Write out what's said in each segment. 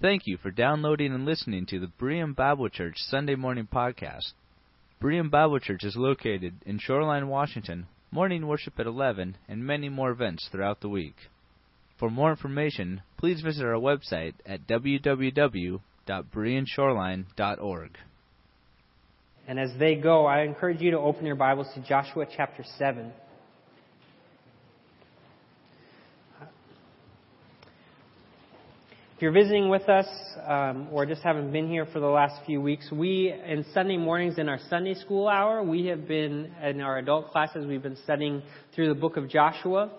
Thank you for downloading and listening to the Berean Bible Church Sunday Morning Podcast. Berean Bible Church is located in Shoreline, Washington, morning worship at 11, and many more events throughout the week. For more information, please visit our website at www.bereanshoreline.org. And as they go, I encourage you to open your Bibles to Joshua chapter 7. If you're visiting with us um, or just haven't been here for the last few weeks, we, in Sunday mornings in our Sunday school hour, we have been, in our adult classes, we've been studying through the book of Joshua.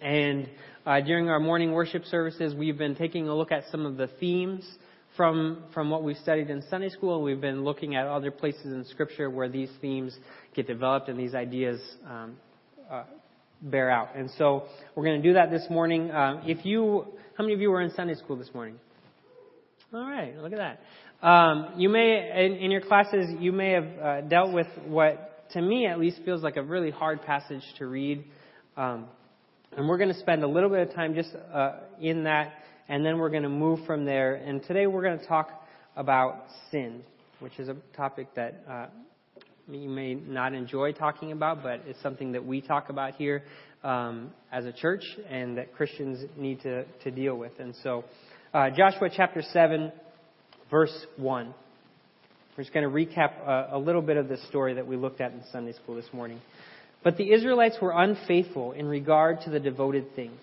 And uh, during our morning worship services, we've been taking a look at some of the themes from, from what we've studied in Sunday school. We've been looking at other places in Scripture where these themes get developed and these ideas um, uh, bear out. And so we're going to do that this morning. Uh, if you how many of you were in Sunday school this morning? All right, look at that. Um, you may, in, in, your classes, you may have uh, dealt with what, to me at least, feels like a really hard passage to read. Um, and we're going to spend a little bit of time just uh, in that, and then we're going to move from there. And today we're going to talk about sin, which is a topic that uh, you may not enjoy talking about, but it's something that we talk about here um, as a church and that Christians need to, to deal with. And so, uh, Joshua chapter 7, verse 1. We're just going to recap a, a little bit of the story that we looked at in Sunday school this morning. But the Israelites were unfaithful in regard to the devoted things.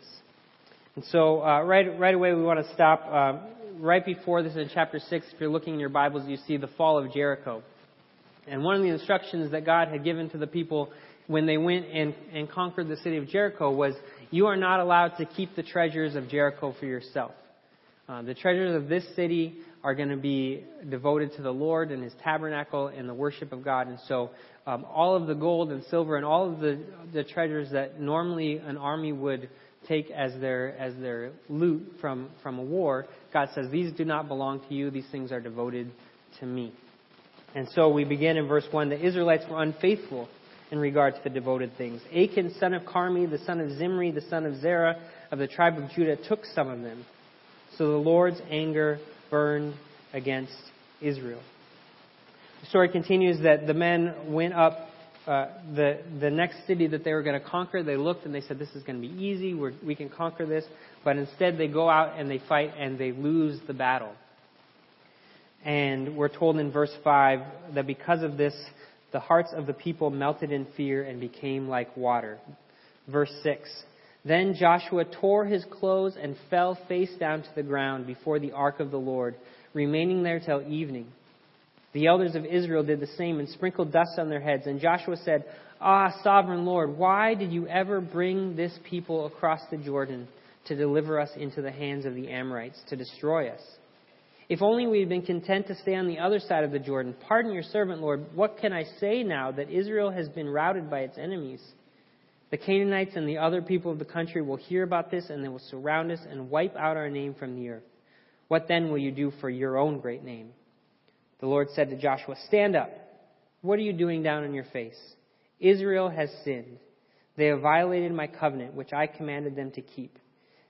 And so, uh, right, right away, we want to stop. Uh, right before this in chapter 6, if you're looking in your Bibles, you see the fall of Jericho. And one of the instructions that God had given to the people when they went and, and conquered the city of Jericho was you are not allowed to keep the treasures of Jericho for yourself. Uh, the treasures of this city are going to be devoted to the Lord and His tabernacle and the worship of God. And so, um, all of the gold and silver and all of the the treasures that normally an army would take as their as their loot from from a war, God says these do not belong to you. These things are devoted to me. And so we begin in verse one. The Israelites were unfaithful in regard to the devoted things. Achan, son of Carmi, the son of Zimri, the son of Zerah, of the tribe of Judah, took some of them. So the Lord's anger burned against Israel. The story continues that the men went up uh, the the next city that they were going to conquer. They looked and they said, "This is going to be easy. We're, we can conquer this." But instead, they go out and they fight and they lose the battle. And we're told in verse five that because of this, the hearts of the people melted in fear and became like water. Verse 6 Then Joshua tore his clothes and fell face down to the ground before the ark of the Lord, remaining there till evening. The elders of Israel did the same and sprinkled dust on their heads. And Joshua said, Ah, sovereign Lord, why did you ever bring this people across the Jordan to deliver us into the hands of the Amorites, to destroy us? If only we had been content to stay on the other side of the Jordan. Pardon your servant, Lord. What can I say now that Israel has been routed by its enemies? The Canaanites and the other people of the country will hear about this, and they will surround us and wipe out our name from the earth. What then will you do for your own great name? The Lord said to Joshua, Stand up. What are you doing down on your face? Israel has sinned. They have violated my covenant, which I commanded them to keep.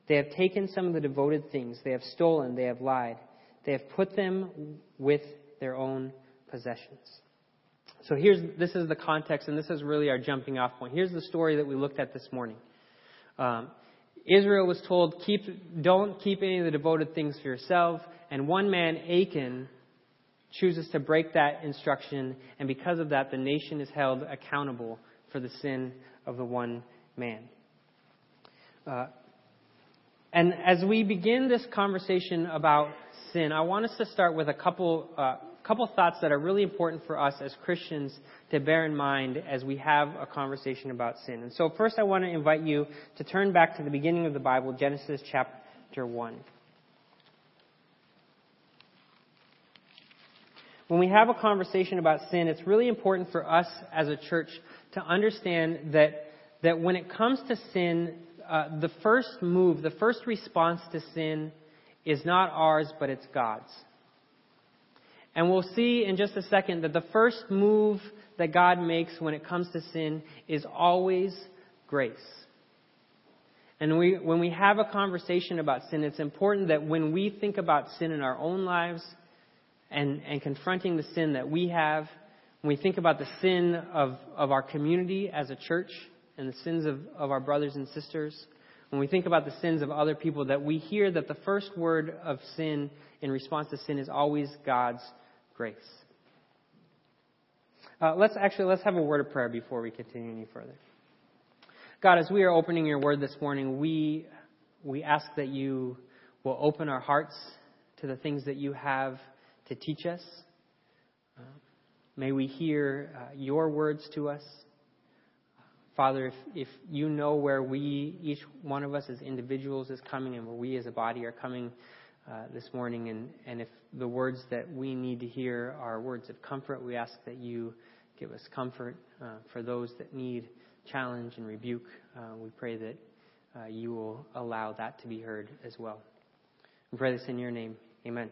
They have taken some of the devoted things. They have stolen. They have lied. They have put them with their own possessions. So here's this is the context, and this is really our jumping off point. Here's the story that we looked at this morning. Um, Israel was told, keep, don't keep any of the devoted things for yourself. And one man, Achan, chooses to break that instruction, and because of that, the nation is held accountable for the sin of the one man. Uh, and as we begin this conversation about sin, I want us to start with a couple, uh, couple thoughts that are really important for us as Christians to bear in mind as we have a conversation about sin. And so, first, I want to invite you to turn back to the beginning of the Bible, Genesis chapter 1. When we have a conversation about sin, it's really important for us as a church to understand that, that when it comes to sin, uh, the first move, the first response to sin is not ours, but it's God's. And we'll see in just a second that the first move that God makes when it comes to sin is always grace. And we, when we have a conversation about sin, it's important that when we think about sin in our own lives and, and confronting the sin that we have, when we think about the sin of, of our community as a church and the sins of, of our brothers and sisters, when we think about the sins of other people, that we hear that the first word of sin in response to sin is always God's grace. Uh, let's actually let's have a word of prayer before we continue any further. God, as we are opening your word this morning, we, we ask that you will open our hearts to the things that you have to teach us. Uh, may we hear uh, your words to us. Father, if, if you know where we, each one of us as individuals, is coming and where we as a body are coming uh, this morning, and, and if the words that we need to hear are words of comfort, we ask that you give us comfort uh, for those that need challenge and rebuke, uh, we pray that uh, you will allow that to be heard as well. We pray this in your name. Amen.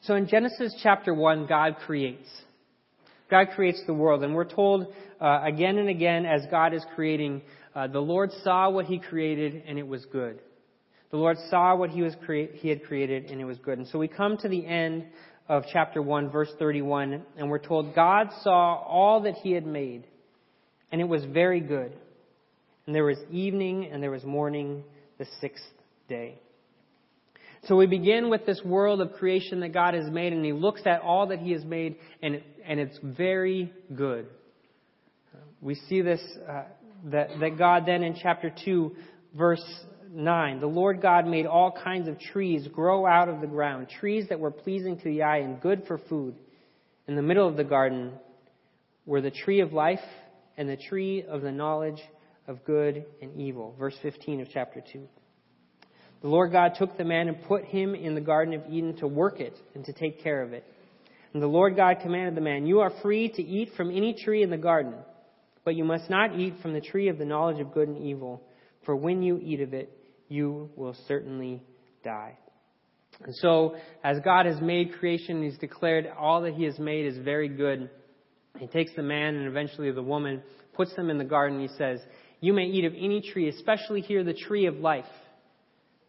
So in Genesis chapter 1, God creates. God creates the world, and we're told uh, again and again as God is creating, uh, the Lord saw what He created, and it was good. The Lord saw what He was crea- He had created, and it was good. And so we come to the end of chapter 1, verse 31, and we're told God saw all that He had made, and it was very good. And there was evening and there was morning the sixth day. So we begin with this world of creation that God has made, and He looks at all that He has made, and, and it's very good. We see this, uh, that, that God then in chapter 2, verse 9, the Lord God made all kinds of trees grow out of the ground, trees that were pleasing to the eye and good for food. In the middle of the garden were the tree of life and the tree of the knowledge of good and evil. Verse 15 of chapter 2. The Lord God took the man and put him in the Garden of Eden to work it and to take care of it. And the Lord God commanded the man, You are free to eat from any tree in the garden, but you must not eat from the tree of the knowledge of good and evil, for when you eat of it, you will certainly die. And so, as God has made creation, He's declared all that He has made is very good. He takes the man and eventually the woman, puts them in the garden. He says, You may eat of any tree, especially here the tree of life.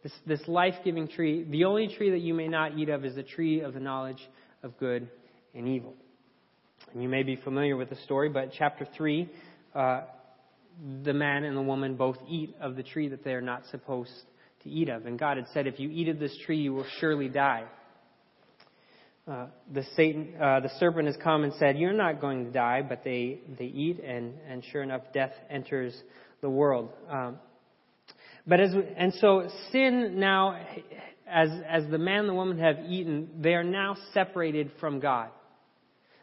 This, this life giving tree. The only tree that you may not eat of is the tree of the knowledge of good and evil. And you may be familiar with the story, but chapter 3, uh, the man and the woman both eat of the tree that they are not supposed to eat of. And God had said, If you eat of this tree, you will surely die. Uh, the Satan, uh, the serpent has come and said, "You're not going to die," but they they eat, and and sure enough, death enters the world. Um, but as and so sin now, as as the man and the woman have eaten, they are now separated from God.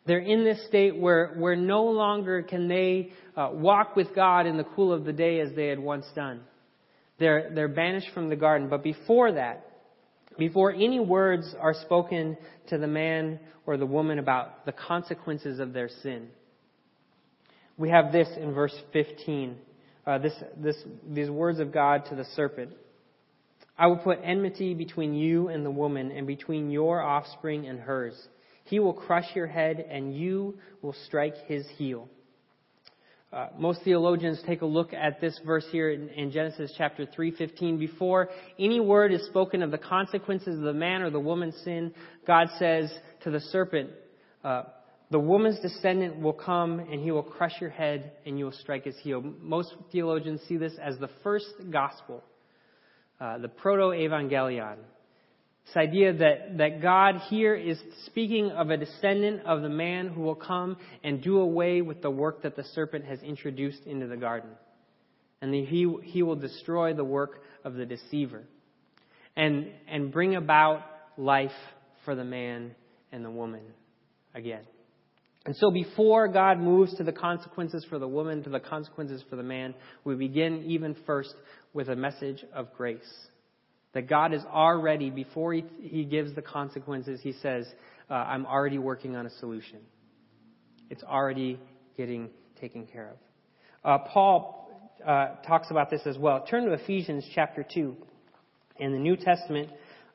They're in this state where where no longer can they uh, walk with God in the cool of the day as they had once done. They're they're banished from the garden. But before that, before any words are spoken to the man or the woman about the consequences of their sin. We have this in verse 15. Uh, this, this, these words of God to the serpent. I will put enmity between you and the woman, and between your offspring and hers. He will crush your head, and you will strike his heel. Uh, most theologians take a look at this verse here in, in Genesis chapter 3:15. Before any word is spoken of the consequences of the man or the woman's sin, God says to the serpent, uh, "The woman's descendant will come, and he will crush your head, and you will strike his heel." Most theologians see this as the first gospel, uh, the proto-evangelion. This idea that, that God here is speaking of a descendant of the man who will come and do away with the work that the serpent has introduced into the garden. And he, he will destroy the work of the deceiver and, and bring about life for the man and the woman again. And so before God moves to the consequences for the woman, to the consequences for the man, we begin even first with a message of grace. That God is already, before he, he gives the consequences, he says, uh, I'm already working on a solution. It's already getting taken care of. Uh, Paul uh, talks about this as well. Turn to Ephesians chapter 2. In the New Testament,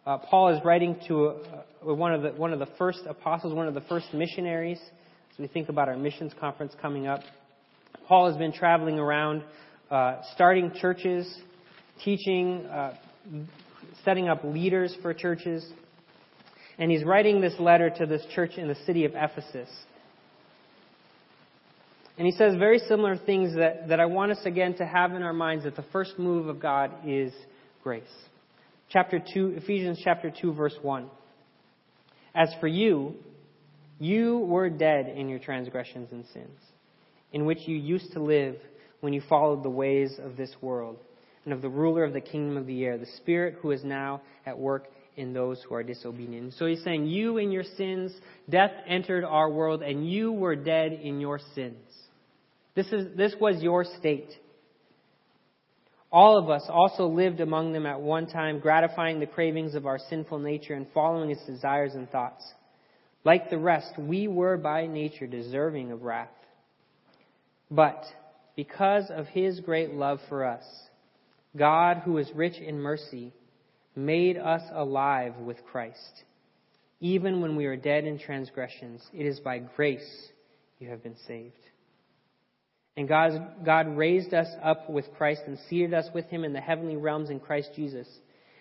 uh, Paul is writing to uh, one, of the, one of the first apostles, one of the first missionaries. As we think about our missions conference coming up, Paul has been traveling around uh, starting churches, teaching, uh, setting up leaders for churches. And he's writing this letter to this church in the city of Ephesus. And he says very similar things that, that I want us again to have in our minds that the first move of God is grace. Chapter 2, Ephesians chapter 2, verse 1. As for you, you were dead in your transgressions and sins, in which you used to live when you followed the ways of this world and of the ruler of the kingdom of the air, the Spirit who is now at work in those who are disobedient. So he's saying, You in your sins, death entered our world, and you were dead in your sins. This, is, this was your state. All of us also lived among them at one time, gratifying the cravings of our sinful nature and following its desires and thoughts. Like the rest, we were by nature deserving of wrath. But because of his great love for us, God, who is rich in mercy, made us alive with Christ. Even when we were dead in transgressions, it is by grace you have been saved. And God, God raised us up with Christ and seated us with him in the heavenly realms in Christ Jesus,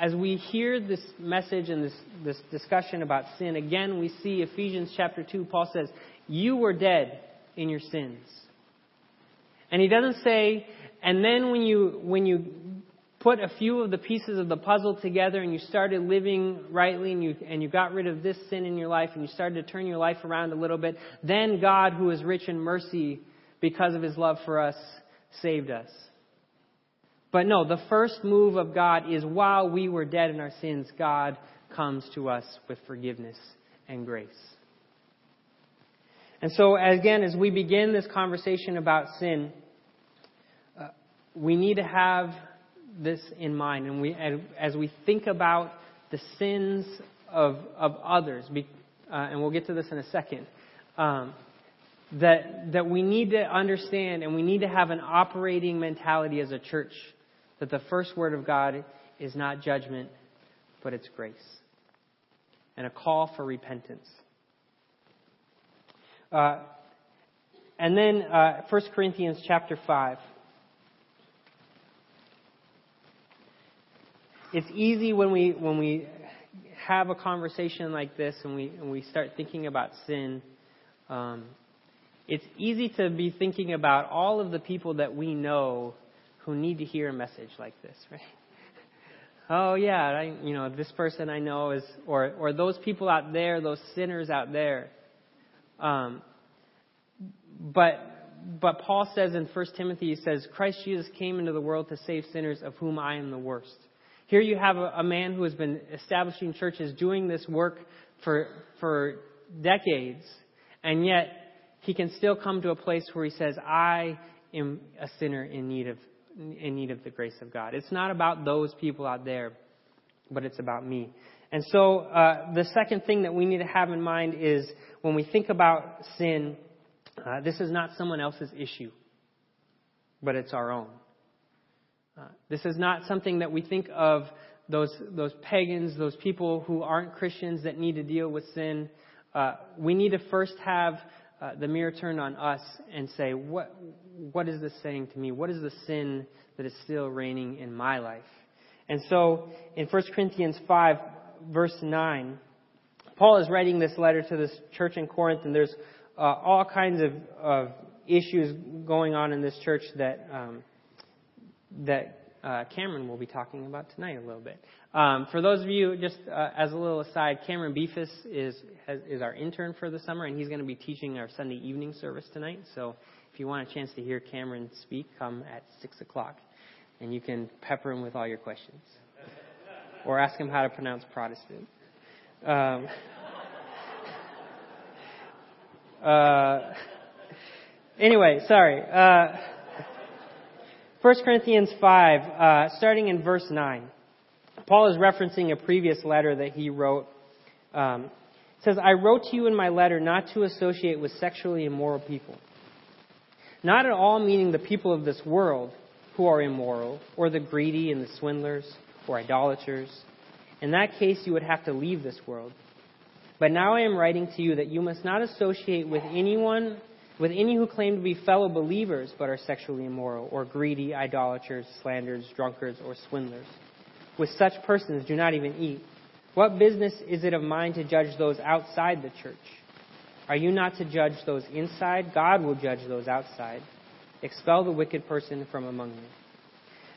as we hear this message and this, this discussion about sin, again we see Ephesians chapter 2, Paul says, You were dead in your sins. And he doesn't say, and then when you when you put a few of the pieces of the puzzle together and you started living rightly and you and you got rid of this sin in your life and you started to turn your life around a little bit, then God who is rich in mercy because of his love for us saved us. But no, the first move of God is while we were dead in our sins, God comes to us with forgiveness and grace. And so, again, as we begin this conversation about sin, uh, we need to have this in mind. And we, as we think about the sins of, of others, uh, and we'll get to this in a second, um, that, that we need to understand and we need to have an operating mentality as a church that the first word of God is not judgment, but it's grace and a call for repentance. Uh, and then uh, 1 Corinthians chapter 5. It's easy when we, when we have a conversation like this and we, and we start thinking about sin. Um, it's easy to be thinking about all of the people that we know who need to hear a message like this, right? oh yeah, I, you know, this person I know is, or or those people out there, those sinners out there. Um, but but Paul says in 1 Timothy, he says, Christ Jesus came into the world to save sinners, of whom I am the worst. Here you have a, a man who has been establishing churches, doing this work for for decades, and yet he can still come to a place where he says, I am a sinner in need of, in need of the grace of God. It's not about those people out there, but it's about me. And so, uh, the second thing that we need to have in mind is when we think about sin, uh, this is not someone else's issue, but it's our own. Uh, this is not something that we think of those those pagans, those people who aren't Christians that need to deal with sin. Uh, we need to first have uh, the mirror turned on us and say, what, what is this saying to me? What is the sin that is still reigning in my life? And so in 1 Corinthians 5, verse 9, Paul is writing this letter to this church in Corinth, and there's uh, all kinds of, of issues going on in this church that um, that uh, Cameron will be talking about tonight a little bit. Um, for those of you, just uh, as a little aside, Cameron Beefus is has, is our intern for the summer, and he's going to be teaching our Sunday evening service tonight. So you want a chance to hear Cameron speak, come at six o'clock, and you can pepper him with all your questions, or ask him how to pronounce Protestant. Um, uh, anyway, sorry. Uh, 1 Corinthians 5, uh, starting in verse 9. Paul is referencing a previous letter that he wrote. Um, says, I wrote to you in my letter not to associate with sexually immoral people. Not at all meaning the people of this world who are immoral, or the greedy and the swindlers, or idolaters. In that case, you would have to leave this world. But now I am writing to you that you must not associate with anyone, with any who claim to be fellow believers but are sexually immoral, or greedy, idolaters, slanderers, drunkards, or swindlers. With such persons, do not even eat. What business is it of mine to judge those outside the church? Are you not to judge those inside? God will judge those outside. Expel the wicked person from among you.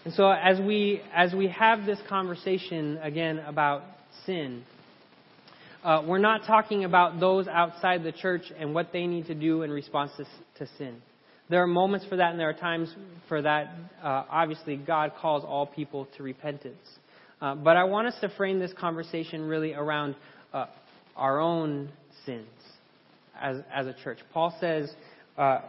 And so as we as we have this conversation again about sin, uh, we're not talking about those outside the church and what they need to do in response to, to sin. There are moments for that, and there are times for that. Uh, obviously, God calls all people to repentance. Uh, but I want us to frame this conversation really around uh, our own sins as, as a church. Paul says, uh,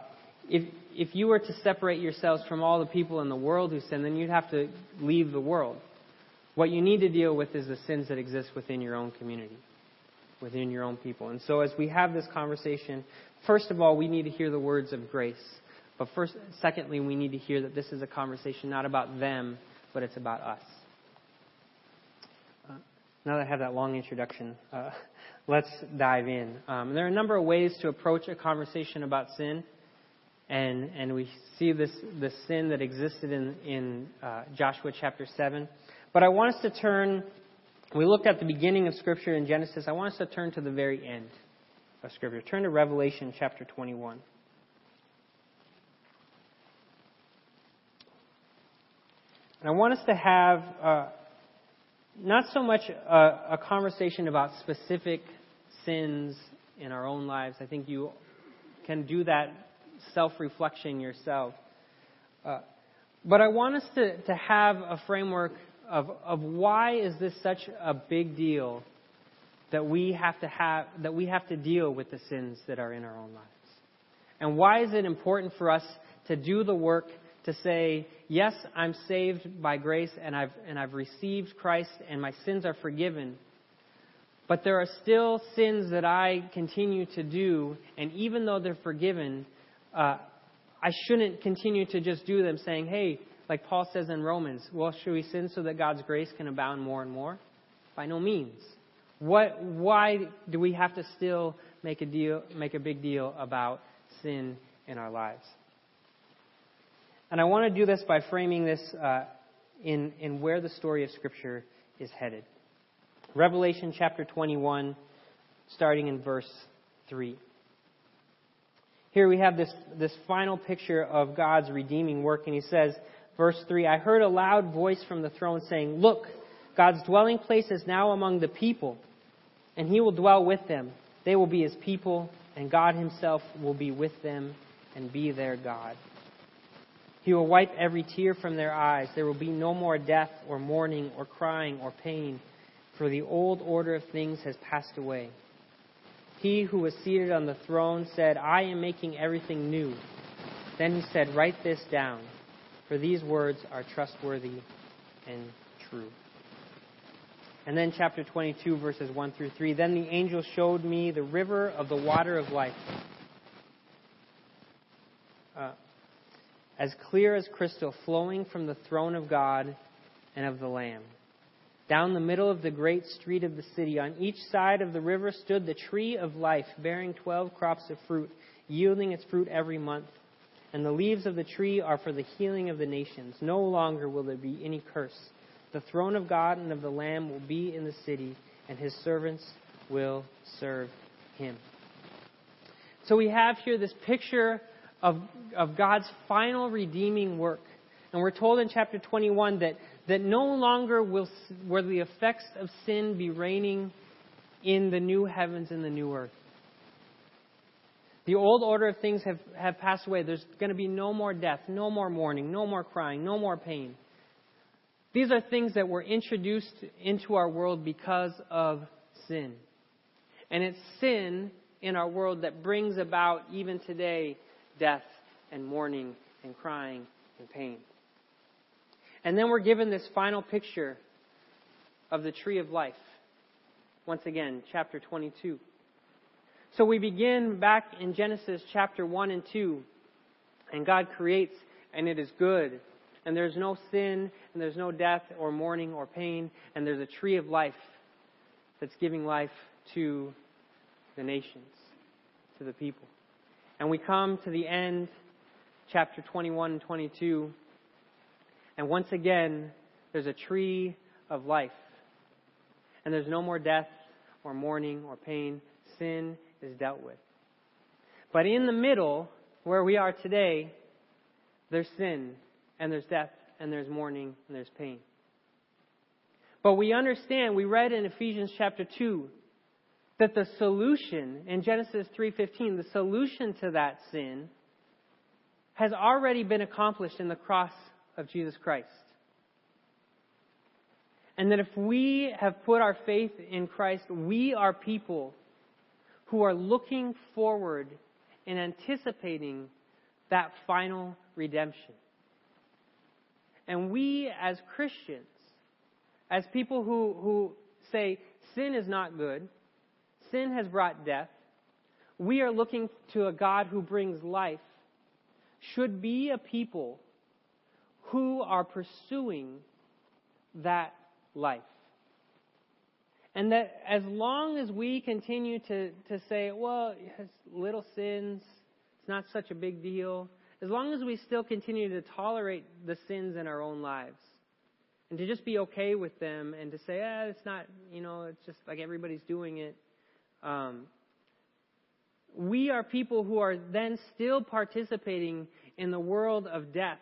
if, if you were to separate yourselves from all the people in the world who sin, then you'd have to leave the world. What you need to deal with is the sins that exist within your own community, within your own people. And so as we have this conversation, first of all, we need to hear the words of grace. But first, secondly, we need to hear that this is a conversation not about them, but it's about us. Now that I have that long introduction, uh, let's dive in. Um, there are a number of ways to approach a conversation about sin, and and we see this this sin that existed in in uh, Joshua chapter seven. But I want us to turn. We looked at the beginning of Scripture in Genesis. I want us to turn to the very end of Scripture. Turn to Revelation chapter 21. And I want us to have uh, not so much a, a conversation about specific sins in our own lives. I think you can do that self reflection yourself. Uh, but I want us to, to have a framework of, of why is this such a big deal that we have to have that we have to deal with the sins that are in our own lives. And why is it important for us to do the work to say, yes, I'm saved by grace and I've and I've received Christ and my sins are forgiven. But there are still sins that I continue to do, and even though they're forgiven, uh, I shouldn't continue to just do them saying, hey, like Paul says in Romans, well, should we sin so that God's grace can abound more and more? By no means. What, why do we have to still make a deal, make a big deal about sin in our lives? And I want to do this by framing this uh, in, in where the story of Scripture is headed. Revelation chapter 21, starting in verse 3. Here we have this, this final picture of God's redeeming work, and he says, verse 3 I heard a loud voice from the throne saying, Look, God's dwelling place is now among the people, and he will dwell with them. They will be his people, and God himself will be with them and be their God. He will wipe every tear from their eyes. There will be no more death, or mourning, or crying, or pain for the old order of things has passed away. He who was seated on the throne said, I am making everything new. Then he said, Write this down, for these words are trustworthy and true. And then chapter 22, verses 1 through 3. Then the angel showed me the river of the water of life, uh, as clear as crystal, flowing from the throne of God and of the Lamb. Down the middle of the great street of the city, on each side of the river, stood the tree of life, bearing twelve crops of fruit, yielding its fruit every month. And the leaves of the tree are for the healing of the nations. No longer will there be any curse. The throne of God and of the Lamb will be in the city, and his servants will serve him. So we have here this picture of, of God's final redeeming work. And we're told in chapter 21 that that no longer will, will the effects of sin be reigning in the new heavens and the new earth. The old order of things have, have passed away. There's going to be no more death, no more mourning, no more crying, no more pain. These are things that were introduced into our world because of sin. And it's sin in our world that brings about, even today, death and mourning and crying and pain. And then we're given this final picture of the tree of life. Once again, chapter 22. So we begin back in Genesis chapter 1 and 2, and God creates, and it is good. And there's no sin, and there's no death, or mourning, or pain, and there's a tree of life that's giving life to the nations, to the people. And we come to the end, chapter 21 and 22, and once again, there's a tree of life. And there's no more death, or mourning, or pain. Sin is dealt with. But in the middle, where we are today, there's sin, and there's death, and there's mourning, and there's pain. But we understand, we read in Ephesians chapter 2, that the solution in Genesis 3:15, the solution to that sin has already been accomplished in the cross of Jesus Christ. And that if we have put our faith in Christ, we are people who are looking forward and anticipating that final redemption. And we as Christians, as people who, who say sin is not good, sin has brought death, we are looking to a God who brings life, should be a people who are pursuing that life. And that as long as we continue to, to say, well, it's little sins, it's not such a big deal, as long as we still continue to tolerate the sins in our own lives, and to just be okay with them, and to say, ah, it's not, you know, it's just like everybody's doing it, um, we are people who are then still participating in the world of death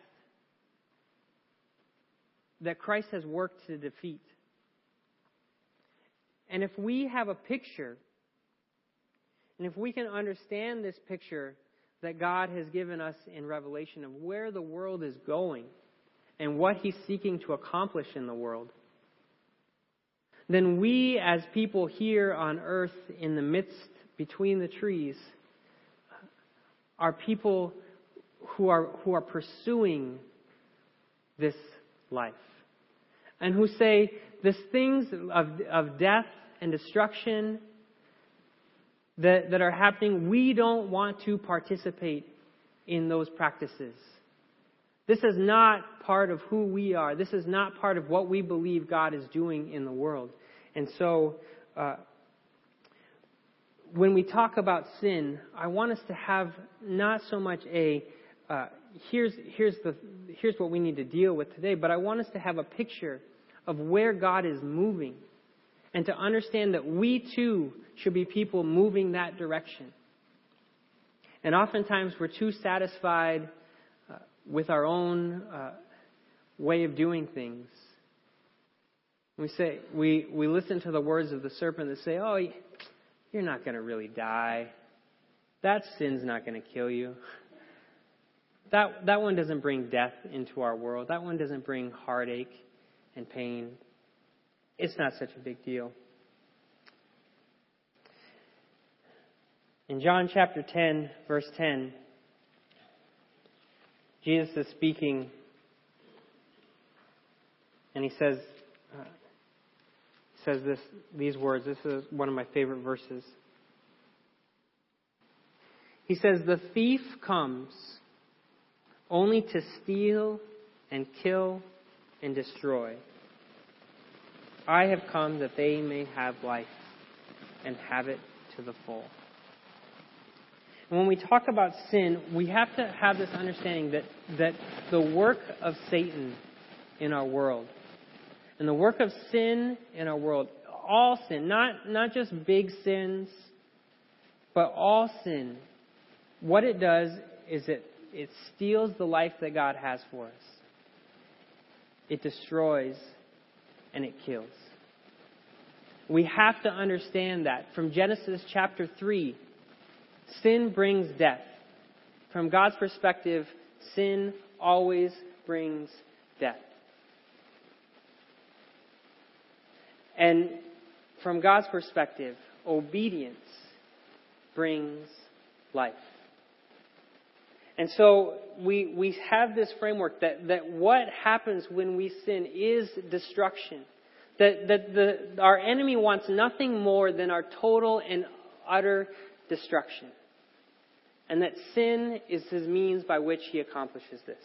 that Christ has worked to defeat. And if we have a picture, and if we can understand this picture that God has given us in Revelation of where the world is going and what He's seeking to accomplish in the world, then we as people here on earth in the midst between the trees are people who are, who are pursuing this life and who say this things of, of death and destruction that, that are happening, we don't want to participate in those practices. This is not part of who we are. This is not part of what we believe God is doing in the world. And so, uh, when we talk about sin, I want us to have not so much a uh, here's here's the here's what we need to deal with today, but I want us to have a picture of where God is moving, and to understand that we too should be people moving that direction. And oftentimes we're too satisfied with our own uh, way of doing things. We say we we listen to the words of the serpent that say, "Oh, you're not going to really die. That sin's not going to kill you." That, that one doesn't bring death into our world. That one doesn't bring heartache and pain. It's not such a big deal. In John chapter 10, verse 10, Jesus is speaking, and he says, uh, says this, these words. This is one of my favorite verses. He says, The thief comes only to steal and kill and destroy. I have come that they may have life and have it to the full. When we talk about sin, we have to have this understanding that, that the work of Satan in our world, and the work of sin in our world, all sin, not, not just big sins, but all sin, what it does is it it steals the life that God has for us. It destroys and it kills. We have to understand that. From Genesis chapter 3, sin brings death. From God's perspective, sin always brings death. And from God's perspective, obedience brings life. And so we, we have this framework that, that what happens when we sin is destruction. That, that the, our enemy wants nothing more than our total and utter destruction. And that sin is his means by which he accomplishes this.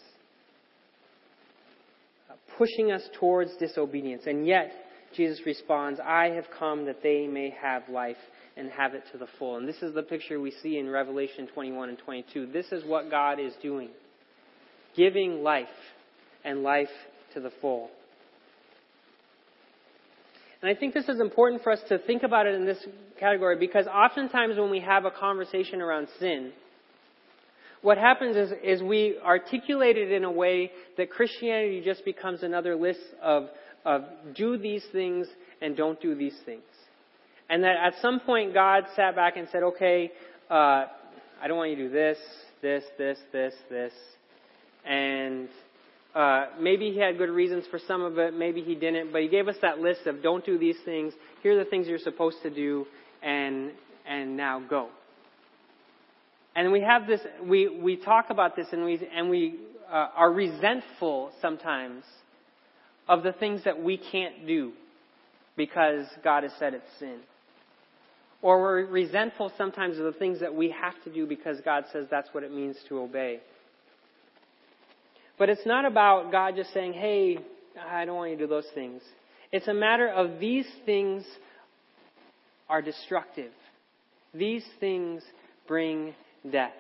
Uh, pushing us towards disobedience. And yet, Jesus responds, I have come that they may have life and have it to the full. And this is the picture we see in Revelation 21 and 22. This is what God is doing giving life and life to the full. And I think this is important for us to think about it in this category because oftentimes when we have a conversation around sin, what happens is, is we articulate it in a way that Christianity just becomes another list of, of do these things and don't do these things. And that at some point God sat back and said, okay, uh, I don't want you to do this, this, this, this, this. And uh, maybe he had good reasons for some of it, maybe he didn't, but he gave us that list of don't do these things. Here are the things you're supposed to do, and and now go. And we have this, we we talk about this, and we and we uh, are resentful sometimes of the things that we can't do because God has said it's sin. Or we're resentful sometimes of the things that we have to do because God says that's what it means to obey. But it's not about God just saying, hey, I don't want you to do those things. It's a matter of these things are destructive. These things bring death.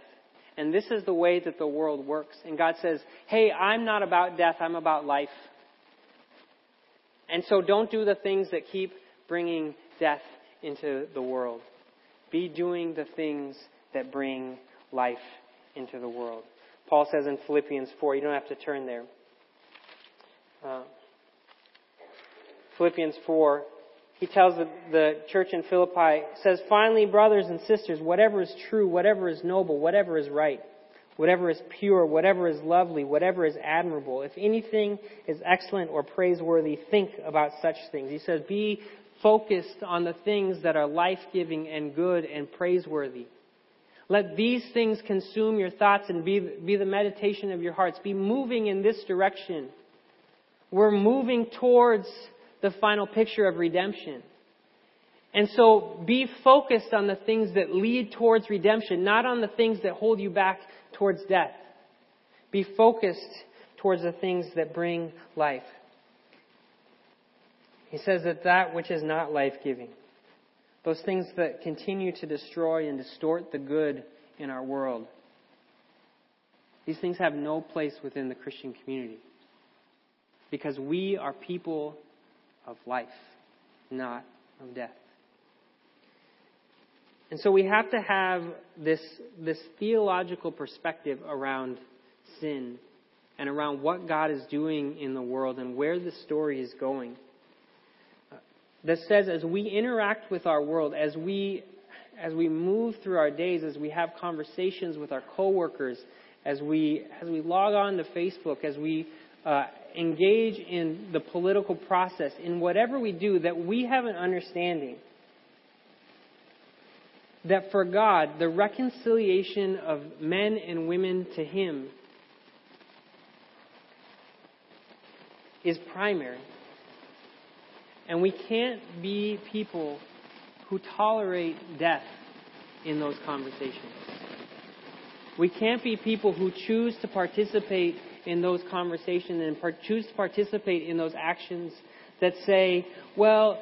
And this is the way that the world works. And God says, hey, I'm not about death, I'm about life. And so don't do the things that keep bringing death into the world. Be doing the things that bring life into the world. Paul says in Philippians 4, you don't have to turn there. Uh, Philippians 4, he tells the, the church in Philippi, says, Finally, brothers and sisters, whatever is true, whatever is noble, whatever is right, whatever is pure, whatever is lovely, whatever is admirable, if anything is excellent or praiseworthy, think about such things. He says, Be focused on the things that are life giving and good and praiseworthy. Let these things consume your thoughts and be, be the meditation of your hearts. Be moving in this direction. We're moving towards the final picture of redemption. And so be focused on the things that lead towards redemption, not on the things that hold you back towards death. Be focused towards the things that bring life. He says that that which is not life giving, those things that continue to destroy and distort the good in our world, these things have no place within the Christian community. Because we are people of life, not of death. And so we have to have this, this theological perspective around sin and around what God is doing in the world and where the story is going that says as we interact with our world, as we as we move through our days, as we have conversations with our coworkers, as we as we log on to Facebook, as we uh, engage in the political process, in whatever we do, that we have an understanding that for God, the reconciliation of men and women to Him is primary. And we can't be people who tolerate death in those conversations. We can't be people who choose to participate in those conversations and par- choose to participate in those actions that say, well,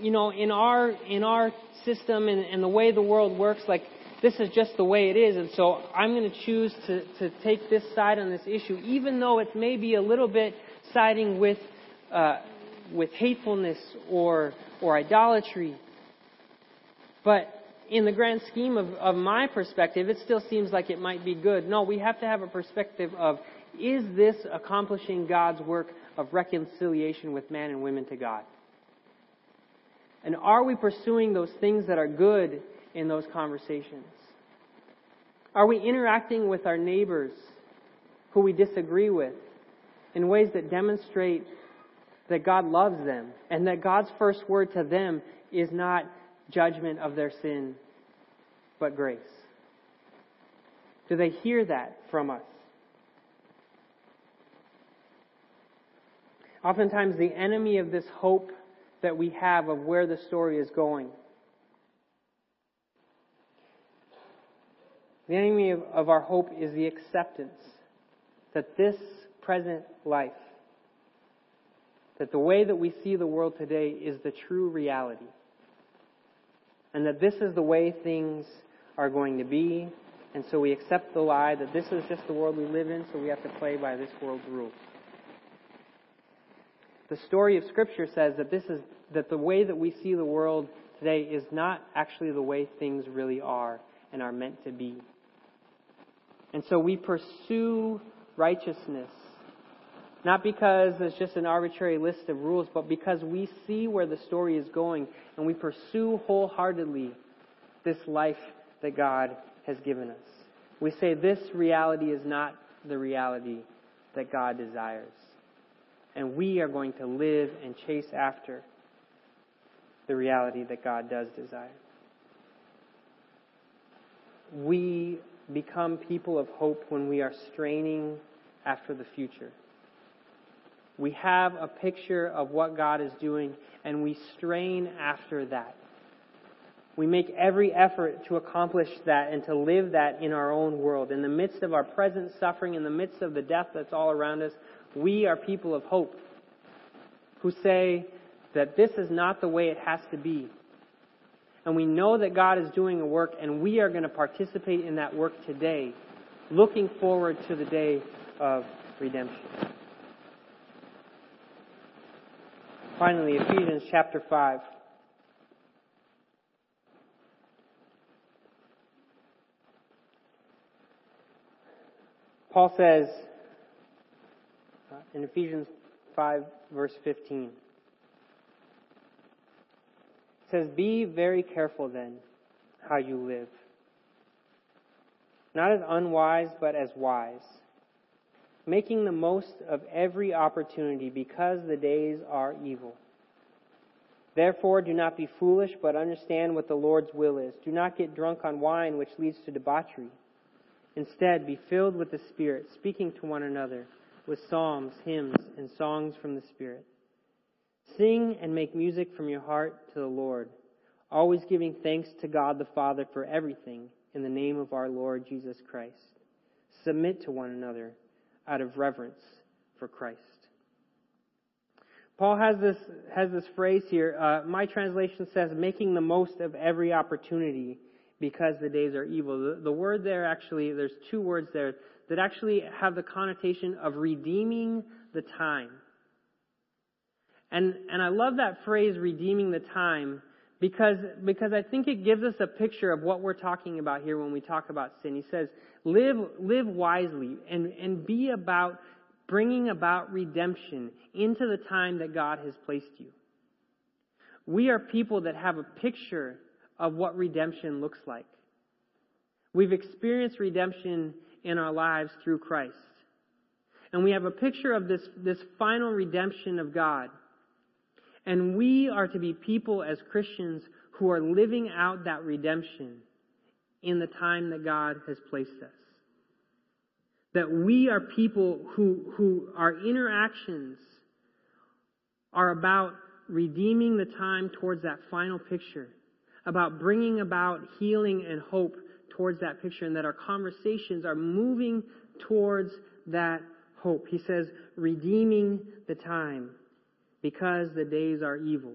you know, in our in our system and, and the way the world works, like this is just the way it is, and so I'm going to choose to, to take this side on this issue, even though it may be a little bit siding with uh, with hatefulness or, or idolatry. But in the grand scheme of, of my perspective, it still seems like it might be good. No, we have to have a perspective of is this accomplishing God's work of reconciliation with man and women to God? And are we pursuing those things that are good in those conversations? Are we interacting with our neighbors who we disagree with in ways that demonstrate that God loves them and that God's first word to them is not judgment of their sin, but grace. Do they hear that from us? Oftentimes, the enemy of this hope that we have of where the story is going. The enemy of, our hope is the acceptance that this present life, that the way that we see the world today is the true reality. And that this is the way things are going to be. And so we accept the lie that this is just the world we live in, so we have to play by this world's rules. The story of Scripture says that this is that the way that we see the world today is not actually the way things really are and are meant to be. And so we pursue righteousness. Not because it's just an arbitrary list of rules, but because we see where the story is going and we pursue wholeheartedly this life that God has given us. We say this reality is not the reality that God desires and we are going to live and chase after the reality that God does desire. We become people of hope when we are straining after the future. We have a picture of what God is doing and we strain after that. We make every effort to accomplish that and to live that in our own world. In the midst of our present suffering, in the midst of the death that's all around us, we are people of hope who say that this is not the way it has to be. And we know that God is doing a work and we are going to participate in that work today, looking forward to the day of redemption. Finally, Ephesians chapter 5. Paul says uh, in Ephesians 5, verse 15, it says, Be very careful then how you live. Not as unwise, but as wise, making the most of every opportunity because the days are evil. Therefore, do not be foolish, but understand what the Lord's will is. Do not get drunk on wine, which leads to debauchery. Instead, be filled with the Spirit, speaking to one another with psalms, hymns, and songs from the Spirit. Sing and make music from your heart to the Lord, always giving thanks to God the Father for everything in the name of our Lord Jesus Christ. Submit to one another out of reverence for Christ. Paul has this has this phrase here. Uh, my translation says, "Making the most of every opportunity because the days are evil." The, the word there actually, there's two words there that actually have the connotation of redeeming the time. And, and I love that phrase, redeeming the time, because, because I think it gives us a picture of what we're talking about here when we talk about sin. He says, live, live wisely and, and be about bringing about redemption into the time that God has placed you. We are people that have a picture of what redemption looks like. We've experienced redemption in our lives through Christ. And we have a picture of this, this final redemption of God. And we are to be people as Christians who are living out that redemption in the time that God has placed us. That we are people who, who our interactions are about redeeming the time towards that final picture, about bringing about healing and hope towards that picture and that our conversations are moving towards that hope. He says, redeeming the time because the days are evil.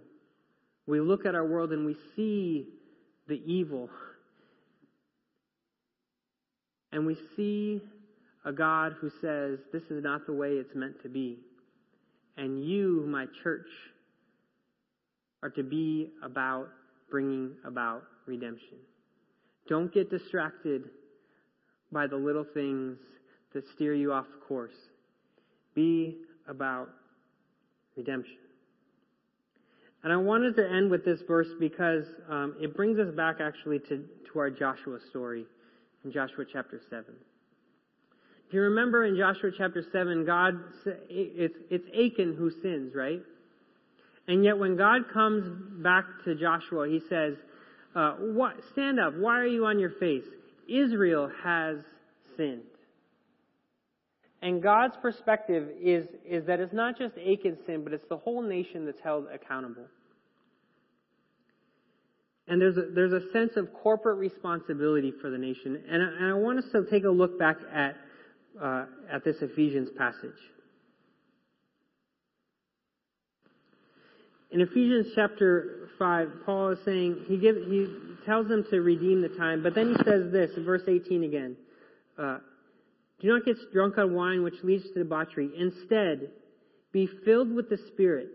We look at our world and we see the evil. And we see a God who says, this is not the way it's meant to be. And you, my church, are to be about bringing about redemption. Don't get distracted by the little things that steer you off course. Be about redemption. And I wanted to end with this verse because um, it brings us back actually to, to our Joshua story in Joshua chapter 7. If you remember in Joshua chapter 7, God, it's, it's Achan who sins, right? And yet when God comes back to Joshua, he says, uh, what, stand up. Why are you on your face? Israel has sinned. And God's perspective is, is that it's not just Achan's sin, but it's the whole nation that's held accountable. And there's a, there's a sense of corporate responsibility for the nation. And I, and I want us to take a look back at, uh, at this Ephesians passage. In Ephesians chapter 5, Paul is saying, he, gives, he tells them to redeem the time, but then he says this, in verse 18 again. Uh, Do not get drunk on wine which leads to debauchery. Instead, be filled with the Spirit,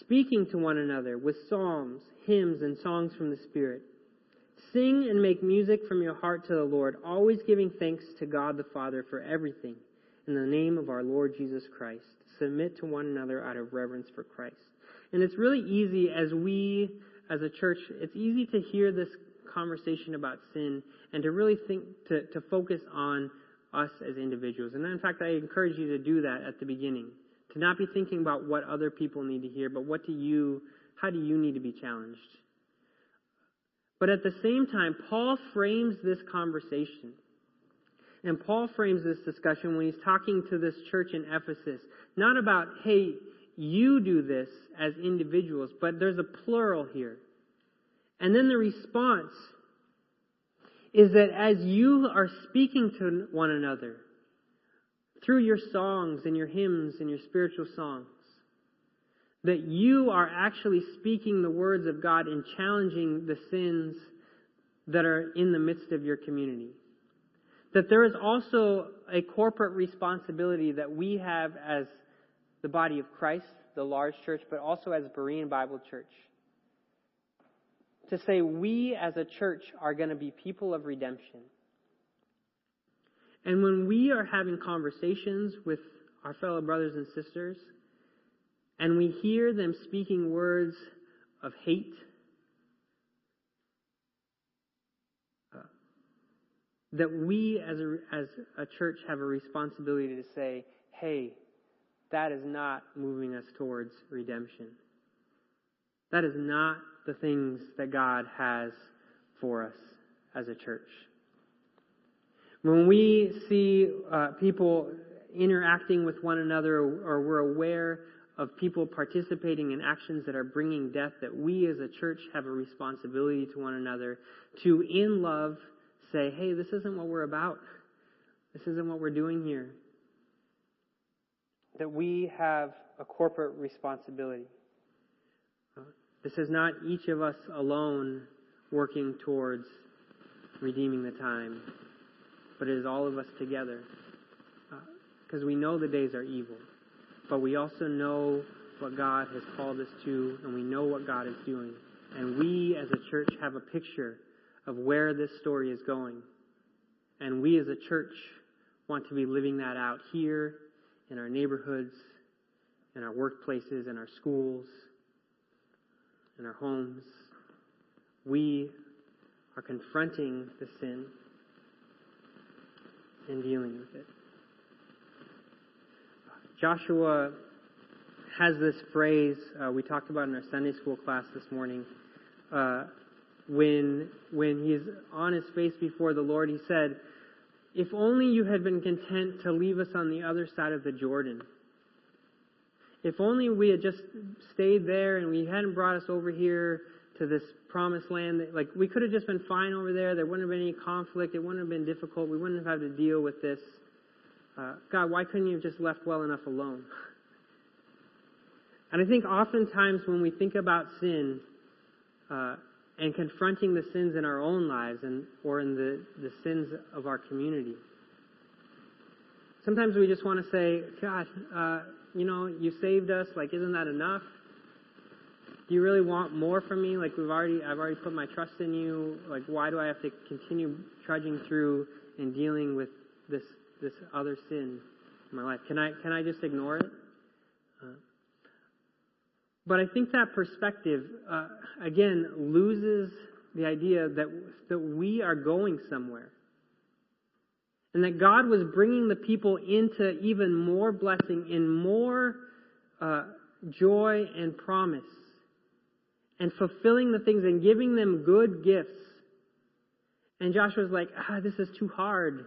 speaking to one another with psalms, hymns, and songs from the Spirit. Sing and make music from your heart to the Lord, always giving thanks to God the Father for everything, in the name of our Lord Jesus Christ submit to one another out of reverence for Christ. And it's really easy as we, as a church, it's easy to hear this conversation about sin and to really think, to, to focus on us as individuals. And in fact, I encourage you to do that at the beginning. To not be thinking about what other people need to hear, but what do you, how do you need to be challenged? But at the same time, Paul frames this conversation and Paul frames this discussion when he's talking to this church in Ephesus, not about, hey, you do this as individuals, but there's a plural here. And then the response is that as you are speaking to one another through your songs and your hymns and your spiritual songs, that you are actually speaking the words of God and challenging the sins that are in the midst of your community that there is also a corporate responsibility that we have as the body of Christ, the large church, but also as Berean Bible Church. To say we as a church are going to be people of redemption. And when we are having conversations with our fellow brothers and sisters, and we hear them speaking words of hate uh, that we as a, as a church have a responsibility to say, hey, that is not moving us towards redemption. That is not the things that God has for us as a church. When we see uh, people interacting with one another or we're aware of people participating in actions that are bringing death, that we as a church have a responsibility to one another to, in love, say, hey, this isn't what we're about. This isn't what we're doing here. That we have a corporate responsibility. This is not each of us alone working towards redeeming the time, but it is all of us together. Because uh, we know the days are evil, but we also know what God has called us to, and we know what God is doing. And we as a church have a picture of where this story is going. And we as a church want to be living that out here in our neighborhoods, in our workplaces, in our schools, in our homes. We are confronting the sin and dealing with it. Joshua has this phrase uh, we talked about in our Sunday school class this morning. Uh, when, when he's on his face before the Lord, he said, If only you had been content to leave us on the other side of the Jordan. If only we had just stayed there and we hadn't brought us over here to this promised land. Like, we could have just been fine over there. There wouldn't have been any conflict. It wouldn't have been difficult. We wouldn't have had to deal with this. Uh, God, why couldn't you have just left well enough alone? And I think oftentimes when we think about sin, uh, and confronting the sins in our own lives and or in the, the sins of our community. Sometimes we just want to say, God, uh, you know, you saved us. Like, isn't that enough? Do you really want more from me? Like, we've already, I've already put my trust in you. Like, why do I have to continue trudging through and dealing with this this other sin in my life? Can I can I just ignore it? Uh, but I think that perspective, uh, again, loses the idea that, that we are going somewhere. And that God was bringing the people into even more blessing and more uh, joy and promise. And fulfilling the things and giving them good gifts. And Joshua's like, ah, this is too hard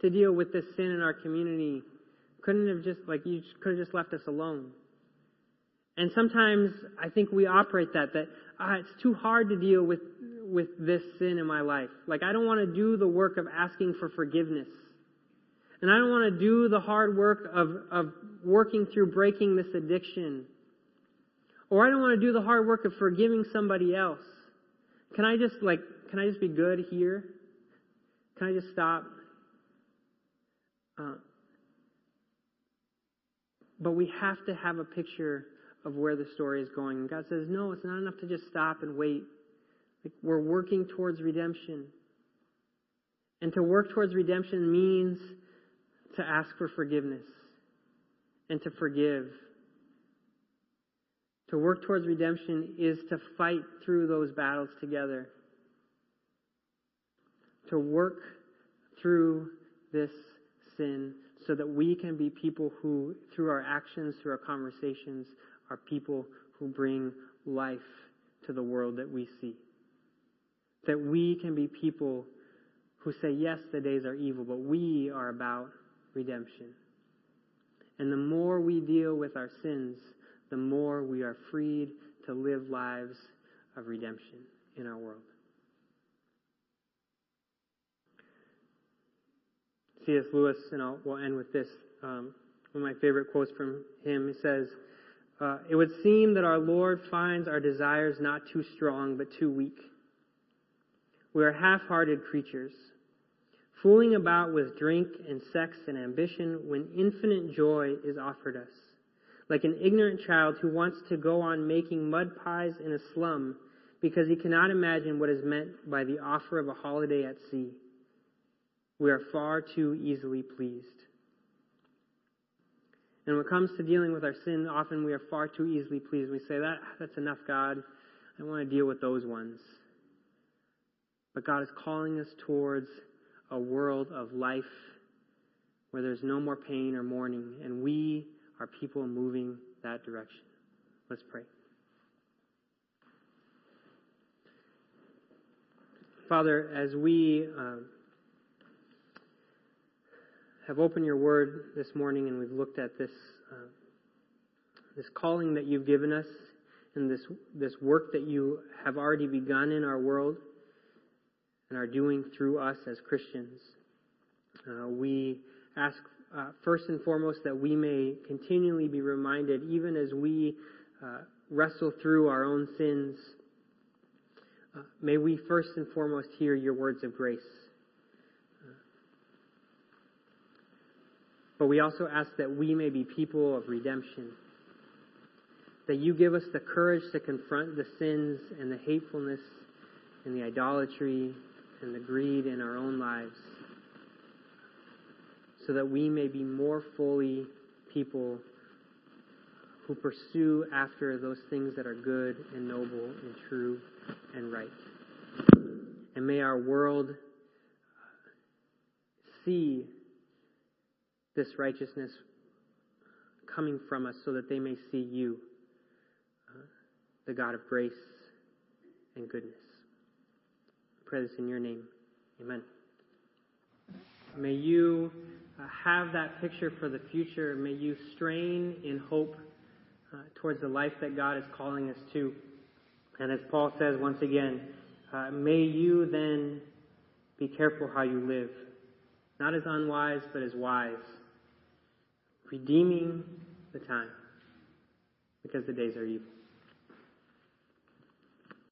to deal with this sin in our community. Couldn't have just, like, you could have just left us alone. And sometimes I think we operate that, that, ah, it's too hard to deal with, with this sin in my life. Like, I don't want to do the work of asking for forgiveness. And I don't want to do the hard work of, of working through breaking this addiction. Or I don't want to do the hard work of forgiving somebody else. Can I just, like, can I just be good here? Can I just stop? Uh, but we have to have a picture of where the story is going. God says, no, it's not enough to just stop and wait. We're working towards redemption. And to work towards redemption means to ask for forgiveness and to forgive. To work towards redemption is to fight through those battles together. To work through this sin so that we can be people who, through our actions, through our conversations, are people who bring life to the world that we see. That we can be people who say, yes, the days are evil, but we are about redemption. And the more we deal with our sins, the more we are freed to live lives of redemption in our world. C.S. Lewis, and I'll, we'll end with this. Um, one of my favorite quotes from him. He says, uh, It would seem that our Lord finds our desires not too strong, but too weak. We are half hearted creatures fooling about with drink and sex and ambition when infinite joy is offered us. Like an ignorant child who wants to go on making mud pies in a slum because he cannot imagine what is meant by the offer of a holiday at sea. We are far too easily pleased. And when it comes to dealing with our sin, often we are far too easily pleased. We say, that, that's enough, God. I want to deal with those ones. But God is calling us towards a world of life where there's no more pain or mourning, and we are people moving that direction. Let's pray. Father, as we uh, have opened your word this morning and we've looked at this uh, this calling that you've given us and this this work that you have already begun in our world, and are doing through us as Christians. Uh, we ask uh, first and foremost that we may continually be reminded, even as we uh, wrestle through our own sins, uh, may we first and foremost hear your words of grace. But we also ask that we may be people of redemption. That you give us the courage to confront the sins and the hatefulness and the idolatry and the greed in our own lives so that we may be more fully people who pursue after those things that are good and noble and true and right. And may our world see this righteousness coming from us so that they may see you, uh, the God of grace and goodness pray this in your name. Amen. May you uh, have that picture for the future. May you strain in hope uh, towards the life that God is calling us to. And as Paul says once again, uh, may you then be careful how you live. Not as unwise, but as wise. Redeeming the time. Because the days are evil.